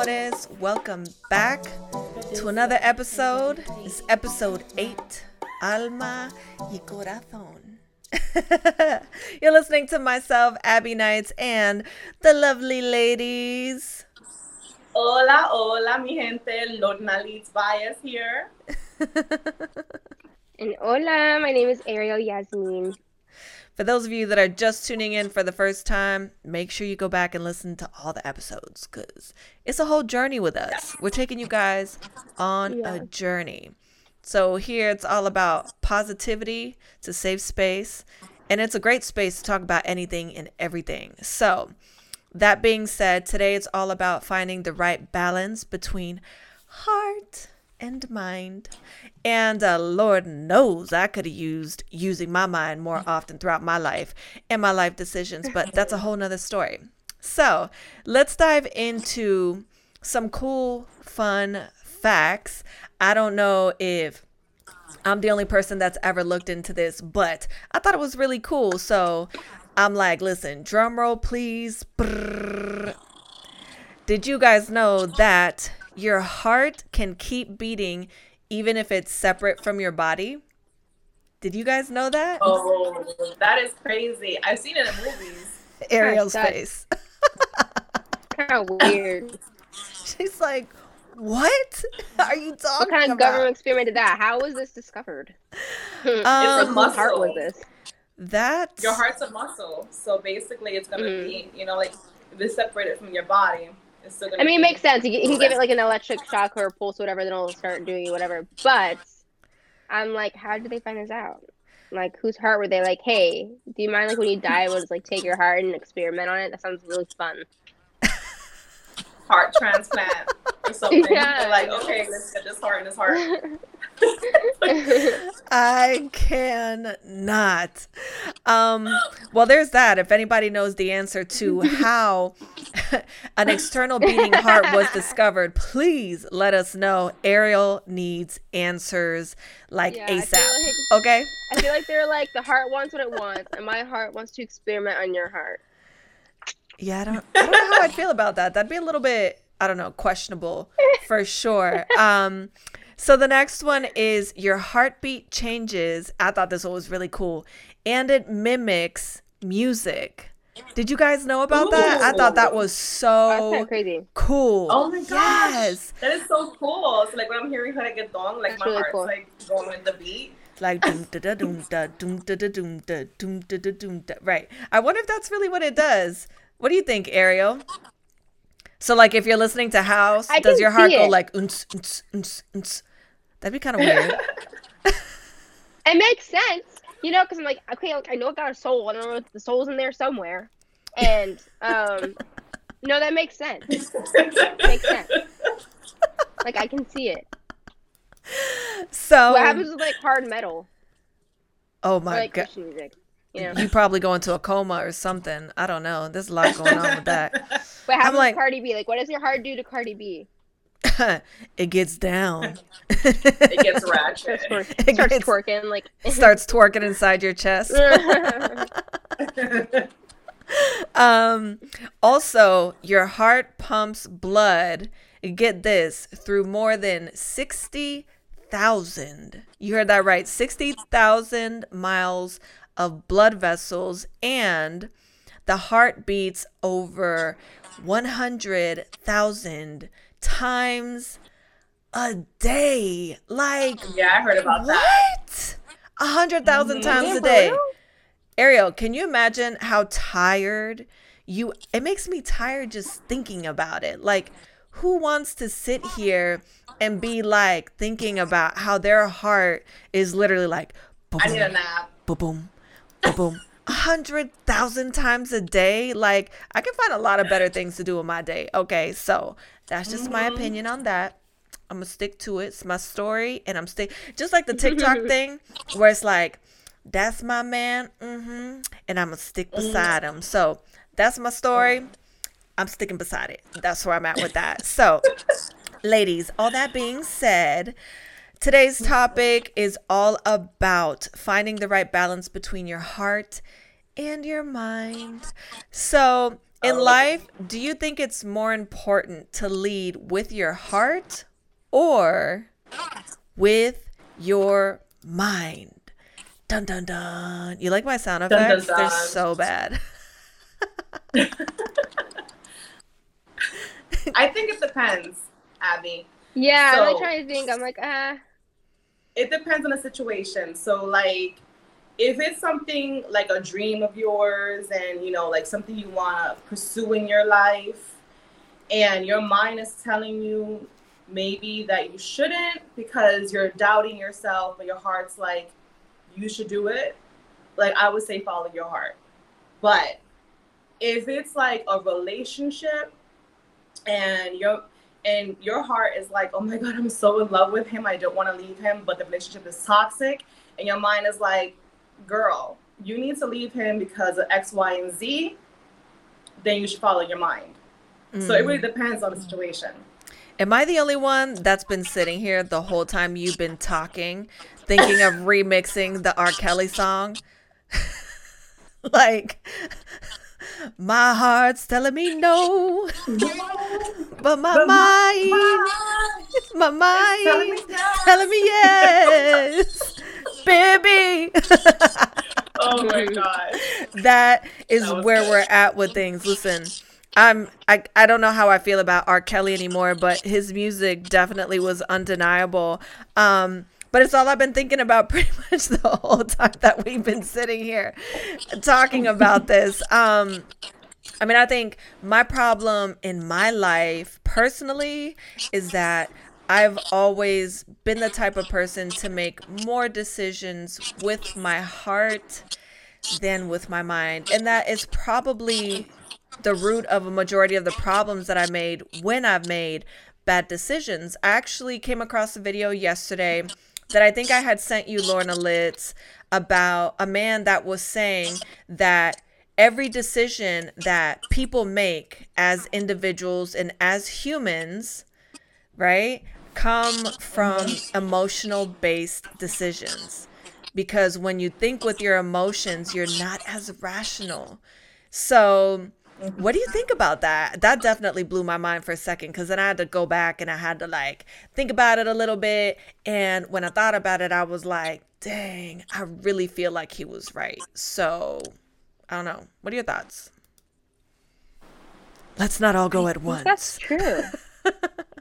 amores. Welcome back to another episode. It's episode 8 Alma y Corazón. You're listening to myself, Abby Knights, and the lovely ladies. Hola, hola, mi gente. Lorna Leeds Bias here. and hola, my name is Ariel Yasmin. For those of you that are just tuning in for the first time, make sure you go back and listen to all the episodes because it's a whole journey with us. We're taking you guys on yeah. a journey. So, here it's all about positivity, it's a safe space, and it's a great space to talk about anything and everything. So, that being said, today it's all about finding the right balance between heart and mind. And uh, Lord knows I could have used using my mind more often throughout my life and my life decisions, but that's a whole nother story. So let's dive into some cool, fun facts. I don't know if I'm the only person that's ever looked into this, but I thought it was really cool. So I'm like, listen, drum roll, please. Brrr. Did you guys know that your heart can keep beating even if it's separate from your body. Did you guys know that? Oh, that is crazy. I've seen it in movies. Ariel's face. kind of weird. She's like, what are you talking about? What kind of about? government experiment did that? How was this discovered? Um, it's a muscle. heart was this? That your heart's a muscle, so basically, it's gonna mm. be you know like if it's separated from your body, I mean, it makes sense. You, can give it like an electric shock or a pulse, or whatever, then it'll start doing whatever. But I'm like, how did they find this out? Like, whose heart were they? Like, hey, do you mind like when you die, we'll just like take your heart and experiment on it? That sounds really fun. Heart transplant or something. Yeah. They're like, okay, let's get this heart in his heart. I cannot. Um, well, there's that. If anybody knows the answer to how an external beating heart was discovered, please let us know. Ariel needs answers like yeah, ASAP. Like, okay? I feel like they're like the heart wants what it wants, and my heart wants to experiment on your heart. Yeah, I don't, I don't know how I'd feel about that. That'd be a little bit, I don't know, questionable for sure. Um, so the next one is your heartbeat changes. I thought this one was really cool. And it mimics music. Did you guys know about Ooh. that? I thought that was so crazy. cool. Oh my gosh. Yes. That is so cool. So like when I'm hearing reggaeton, like That's my really heart's cool. like going with the beat. Like doom da da doom da doom da da doom da doom da da doom da. Right. I wonder if that's really what it does. What do you think, Ariel? So like if you're listening to house, I does your heart go like unts, unts, unts, unts, That'd be kind of weird. it makes sense, you know, because I'm like, okay, like, I know it got a soul. I don't know if the soul's in there somewhere, and um, no, that makes sense. makes sense. Like I can see it. So what happens with like hard metal? Oh my like god! Music, you, know? you probably go into a coma or something. I don't know. There's a lot going on with that. What happens I'm like, Cardi B? Like, what does your heart do to Cardi B? it gets down. it gets ratchet. it starts gets, twerking like starts twerking inside your chest. um also your heart pumps blood get this through more than 60,000 you heard that right 60,000 miles of blood vessels and the heart beats over 100,000 times a day. Like, yeah, I heard about what? that. What? A hundred thousand mm-hmm. times a day. Ariel, can you imagine how tired you? It makes me tired just thinking about it. Like, who wants to sit here and be like thinking about how their heart is literally like, I need a nap. Boom, boom, boom, boom. A hundred thousand times a day. Like, I can find a lot of better things to do in my day. Okay, so that's just mm-hmm. my opinion on that. I'm gonna stick to it. It's my story, and I'm stick just like the TikTok thing, where it's like, "That's my man," mm-hmm, and I'm gonna stick beside him. So that's my story. I'm sticking beside it. That's where I'm at with that. So, ladies, all that being said, today's topic is all about finding the right balance between your heart and your mind. So, In oh. life, do you think it's more important to lead with your heart or with your mind? Dun dun dun. You like my sound effects? Dun, dun, dun. They're so bad. I think it depends, Abby. Yeah, so, I'm like trying to think. I'm like, ah. Uh... It depends on the situation. So, like, if it's something like a dream of yours and, you know, like something you want to pursue in your life, and your mind is telling you maybe that you shouldn't because you're doubting yourself, but your heart's like, you should do it, like, I would say follow your heart. But if it's like a relationship and your and your heart is like, oh my god, I'm so in love with him, I don't want to leave him, but the relationship is toxic, and your mind is like, girl, you need to leave him because of X, Y, and Z, then you should follow your mind. Mm. So it really mm. depends on the situation. Am I the only one that's been sitting here the whole time you've been talking, thinking of remixing the R. Kelly song? like, my heart's telling me no, but my but mind, my, my mind, telling telling me yes, baby. oh my god, that is that where good. we're at with things. Listen. I'm I, I don't know how I feel about R. Kelly anymore, but his music definitely was undeniable. Um, but it's all I've been thinking about pretty much the whole time that we've been sitting here talking about this. Um, I mean, I think my problem in my life personally is that I've always been the type of person to make more decisions with my heart than with my mind. And that is probably the root of a majority of the problems that I made when I've made bad decisions. I actually came across a video yesterday that I think I had sent you, Lorna Litz, about a man that was saying that every decision that people make as individuals and as humans, right, come from emotional based decisions. Because when you think with your emotions, you're not as rational. So, what do you think about that? That definitely blew my mind for a second because then I had to go back and I had to like think about it a little bit. And when I thought about it, I was like, dang, I really feel like he was right. So I don't know. What are your thoughts? Let's not all go at once. That's true.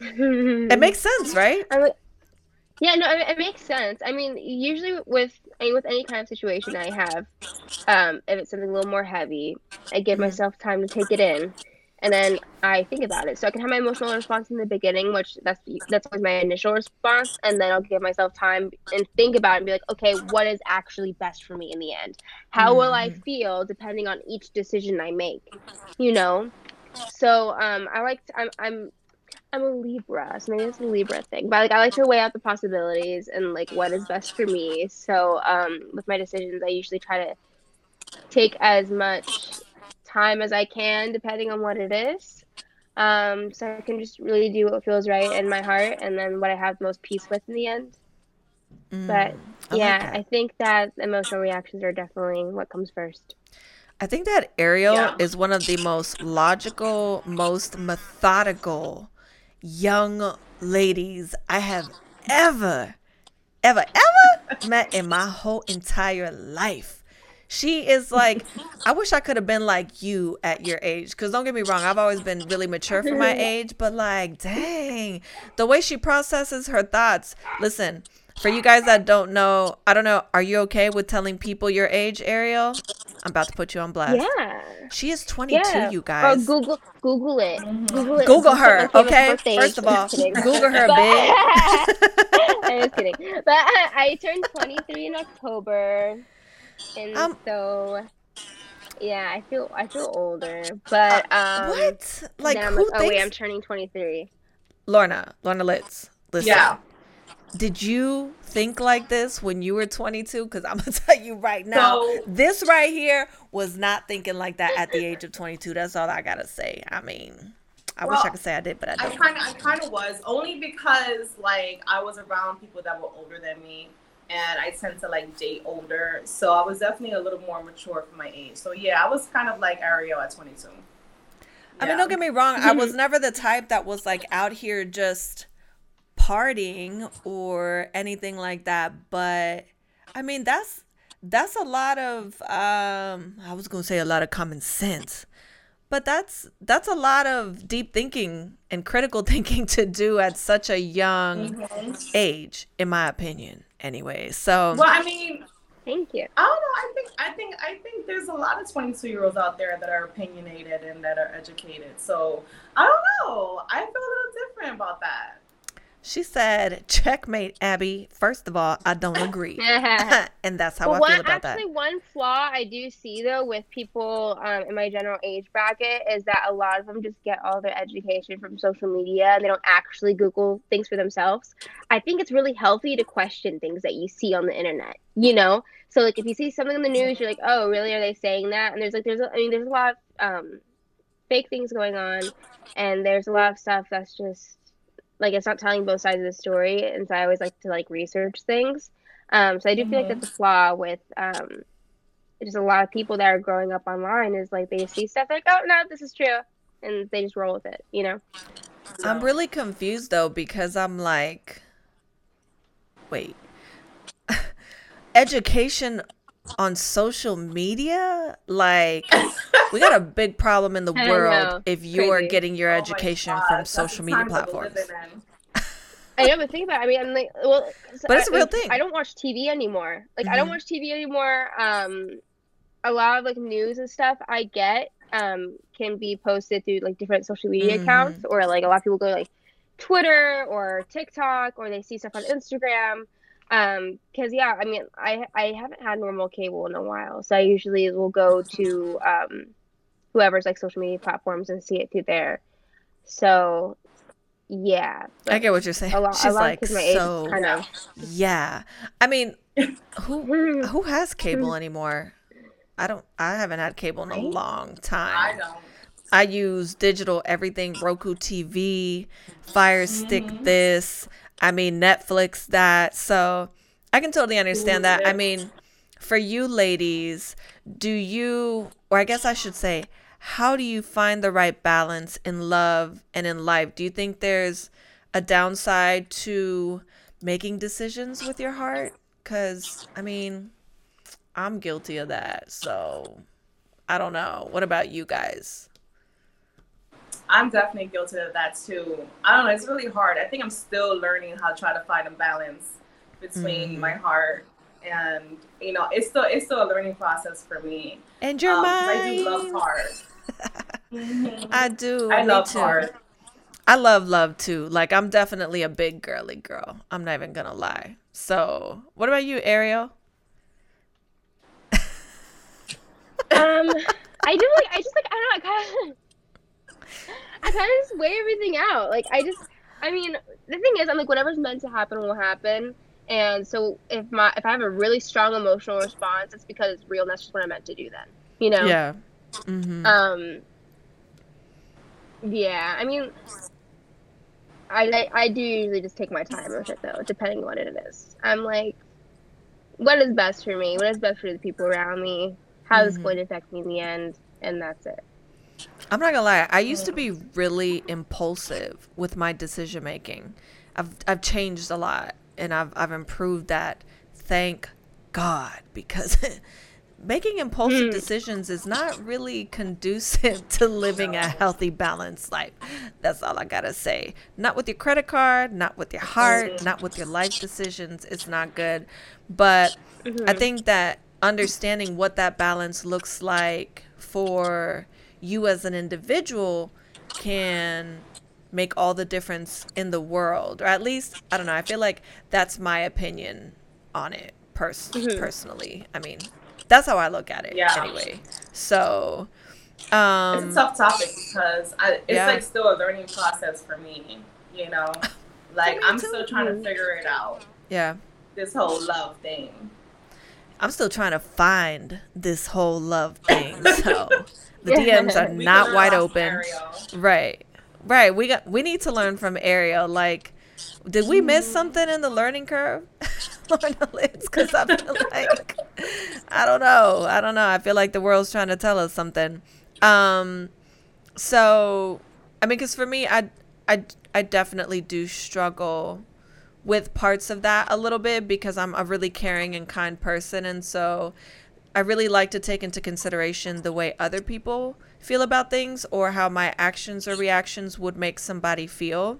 it makes sense, right? I mean, yeah, no, it, it, makes sense. I mean, usually with I mean, with any kind of situation I have, um, if it's something a little more heavy, I give mm-hmm. myself time to take it in, and then I think about it. So I can have my emotional response in the beginning, which that's that's always my initial response, and then I'll give myself time and think about it and be like, okay, what is actually best for me in the end? How will I mm-hmm. feel depending on each decision I make? You know. So um, I like to, I'm I'm I'm a Libra, so maybe it's a Libra thing. But like I like to weigh out the possibilities and like what is best for me. So um, with my decisions, I usually try to take as much time as I can, depending on what it is. Um, so I can just really do what feels right in my heart, and then what I have most peace with in the end. Mm, but yeah, I, like I think that emotional reactions are definitely what comes first. I think that Ariel yeah. is one of the most logical, most methodical young ladies I have ever, ever, ever met in my whole entire life. She is like, I wish I could have been like you at your age. Because don't get me wrong, I've always been really mature for my age, but like, dang, the way she processes her thoughts. Listen, for you guys that don't know, I don't know, are you okay with telling people your age, Ariel? I'm about to put you on blast. Yeah. She is 22, yeah. you guys. Or Google Google it. Google it. Google her, okay? First of all, Google her, big. I'm just kidding. But I, I turned 23 in October, and um, so yeah, I feel I feel older. But um, what? Like, who like, oh wait, I'm turning 23. Lorna, Lorna Litz. Listen. Yeah did you think like this when you were 22 because i'm gonna tell you right now so, this right here was not thinking like that at the age of 22 that's all i gotta say i mean i well, wish i could say i did but i don't i kind of i kind of was only because like i was around people that were older than me and I tend to like date older. So I was definitely a little more mature for my age. So yeah, I was kind of like Ariel at 22. I mean, don't get me wrong. I was never the type that was like out here just partying or anything like that. But I mean, that's that's a lot of um I was going to say a lot of common sense. But that's that's a lot of deep thinking and critical thinking to do at such a young mm-hmm. age in my opinion anyway. So Well, I mean, Thank you. I don't know. I think I think I think there's a lot of 22 year olds out there that are opinionated and that are educated. So I don't know. I feel a little different about that. She said, "Checkmate, Abby. First of all, I don't agree, and that's how well, I one, feel about actually, that." Actually, one flaw I do see though with people um, in my general age bracket is that a lot of them just get all their education from social media and they don't actually Google things for themselves. I think it's really healthy to question things that you see on the internet. You know, so like if you see something in the news, you're like, "Oh, really? Are they saying that?" And there's like, there's, a, I mean, there's a lot of um, fake things going on, and there's a lot of stuff that's just like it's not telling both sides of the story and so i always like to like research things. Um so i do mm-hmm. feel like that's a flaw with um just a lot of people that are growing up online is like they see stuff like oh no this is true and they just roll with it you know? I'm really confused though because i'm like wait. Education on social media like we got a big problem in the world if you're Crazy. getting your oh education from social media platforms I know, but think about. It. I mean, I'm like, well, but it's a real like, thing. I don't watch TV anymore. Like, mm-hmm. I don't mm-hmm. watch TV anymore. Um, a lot of like news and stuff I get um can be posted through like different social media mm-hmm. accounts, or like a lot of people go like Twitter or TikTok, or they see stuff on Instagram. Um, because yeah, I mean, I I haven't had normal cable in a while, so I usually will go to um whoever's like social media platforms and see it through there. So yeah, I get what you're saying. A lot, She's a lot like so. Kind of... Yeah, I mean, who who has cable anymore? I don't. I haven't had cable in a long time. I don't. I use digital everything, Roku TV, Fire Stick mm-hmm. this. I mean, Netflix that. So I can totally understand that. I mean, for you ladies, do you, or I guess I should say, how do you find the right balance in love and in life? Do you think there's a downside to making decisions with your heart? Because, I mean, I'm guilty of that. So I don't know. What about you guys? I'm definitely guilty of that too. I don't know. It's really hard. I think I'm still learning how to try to find a balance between mm-hmm. my heart and you know, it's still it's still a learning process for me. And your um, mind. I do love heart. mm-hmm. I do. I love too. heart. I love love too. Like I'm definitely a big girly girl. I'm not even gonna lie. So, what about you, Ariel? um, I do like I just like I don't know. I kind of I kind of just weigh everything out. Like I just, I mean, the thing is, I'm like, whatever's meant to happen will happen. And so if my if I have a really strong emotional response, it's because it's real, and that's just what I'm meant to do. Then, you know. Yeah. Mm-hmm. Um. Yeah, I mean, I I do usually just take my time with it though, depending on what it is. I'm like, what is best for me? What is best for the people around me? How mm-hmm. is going to affect me in the end? And that's it. I'm not gonna lie. I used to be really impulsive with my decision making. I've I've changed a lot, and I've I've improved that. Thank God, because making impulsive mm. decisions is not really conducive to living a healthy, balanced life. That's all I gotta say. Not with your credit card, not with your heart, not with your life decisions. It's not good. But mm-hmm. I think that understanding what that balance looks like for you as an individual can make all the difference in the world or at least i don't know i feel like that's my opinion on it pers- mm-hmm. personally i mean that's how i look at it yeah. anyway so um, it's a tough topic because I, it's yeah. like still a learning process for me you know like i'm too. still trying to figure it out yeah this whole love thing i'm still trying to find this whole love thing so the DMs are not wide open. Ariel. Right. Right. We got we need to learn from Ariel. Like, did we miss something in the learning curve? Because I feel like I don't know. I don't know. I feel like the world's trying to tell us something. Um, so I mean, because for me, I I I definitely do struggle with parts of that a little bit because I'm a really caring and kind person, and so I really like to take into consideration the way other people feel about things or how my actions or reactions would make somebody feel.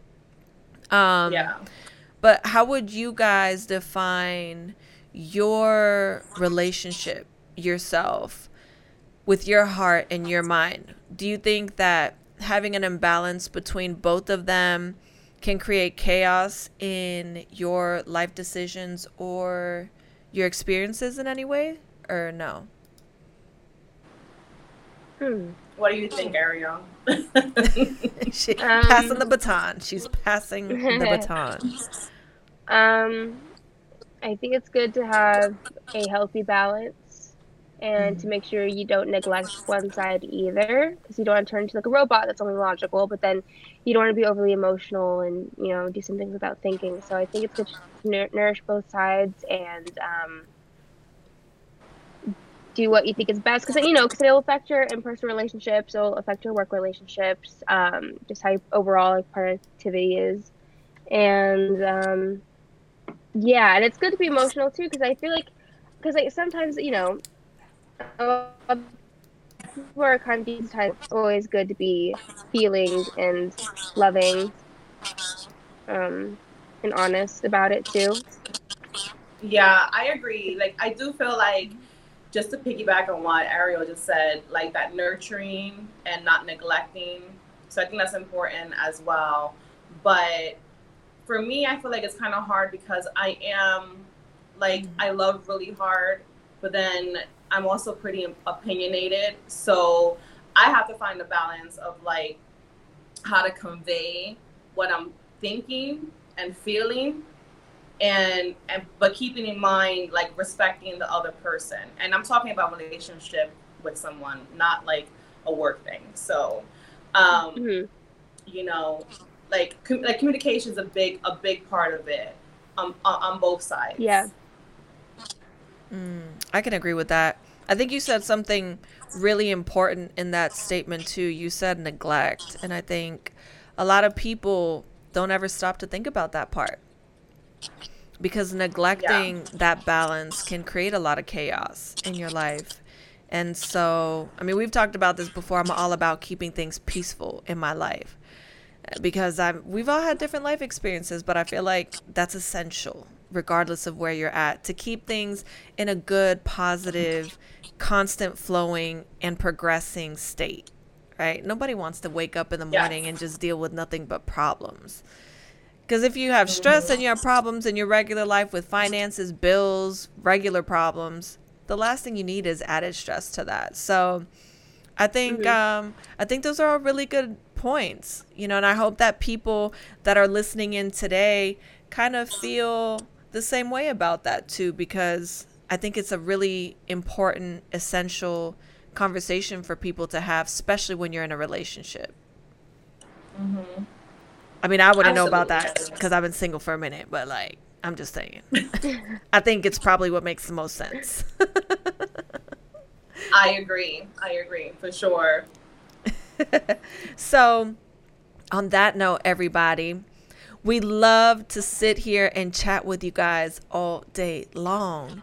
Um, yeah. But how would you guys define your relationship yourself with your heart and your mind? Do you think that having an imbalance between both of them can create chaos in your life decisions or your experiences in any way? Or no? Hmm. What do you think, Ariel? she um, passing the baton. She's passing the baton. Um, I think it's good to have a healthy balance and mm. to make sure you don't neglect one side either because you don't want to turn into like a robot that's only logical, but then you don't want to be overly emotional and you know do some things without thinking. So I think it's good to nourish both sides and um, do what you think is best because you know because it'll affect your in-person relationships it'll affect your work relationships um, just how overall like productivity is. And um, yeah and it's good to be emotional too because i feel like because like sometimes you know people are kind of these times always good to be feeling and loving um, and honest about it too. Yeah i agree. Like i do feel like just to piggyback on what Ariel just said, like that nurturing and not neglecting. So I think that's important as well. But for me, I feel like it's kind of hard because I am like, I love really hard, but then I'm also pretty opinionated. So I have to find a balance of like how to convey what I'm thinking and feeling and and but keeping in mind like respecting the other person. And i'm talking about relationship with someone not like a work thing. So um mm-hmm. you know like com- like communication is a big a big part of it um, on, on both sides. Yeah. Mm, i can agree with that. I think you said something really important in that statement too. You said neglect and i think a lot of people don't ever stop to think about that part because neglecting yeah. that balance can create a lot of chaos in your life. And so, I mean, we've talked about this before. I'm all about keeping things peaceful in my life because I'm we've all had different life experiences, but I feel like that's essential regardless of where you're at to keep things in a good, positive, constant flowing and progressing state. Right? Nobody wants to wake up in the morning yes. and just deal with nothing but problems. Because if you have stress and you have problems in your regular life with finances, bills, regular problems, the last thing you need is added stress to that. So I think mm-hmm. um, I think those are all really good points. You know, and I hope that people that are listening in today kind of feel the same way about that too, because I think it's a really important, essential conversation for people to have, especially when you're in a relationship. Mm-hmm. I mean, I wouldn't know about that because I've been single for a minute, but like, I'm just saying. I think it's probably what makes the most sense. I agree. I agree for sure. so, on that note, everybody, we love to sit here and chat with you guys all day long,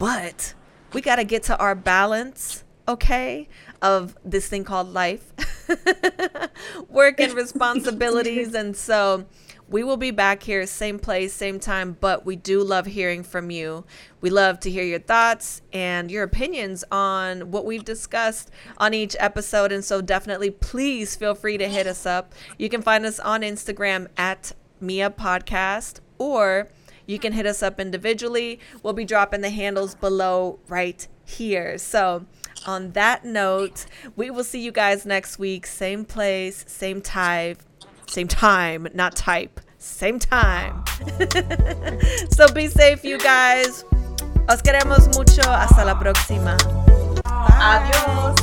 but we got to get to our balance, okay, of this thing called life. work and responsibilities. and so we will be back here, same place, same time, but we do love hearing from you. We love to hear your thoughts and your opinions on what we've discussed on each episode. And so definitely please feel free to hit us up. You can find us on Instagram at Mia Podcast or you can hit us up individually. We'll be dropping the handles below right here. So on that note, we will see you guys next week. Same place, same time, same time, not type, same time. so be safe, you guys. Os queremos mucho. Hasta la próxima. Bye. Adiós.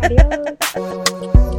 Adiós.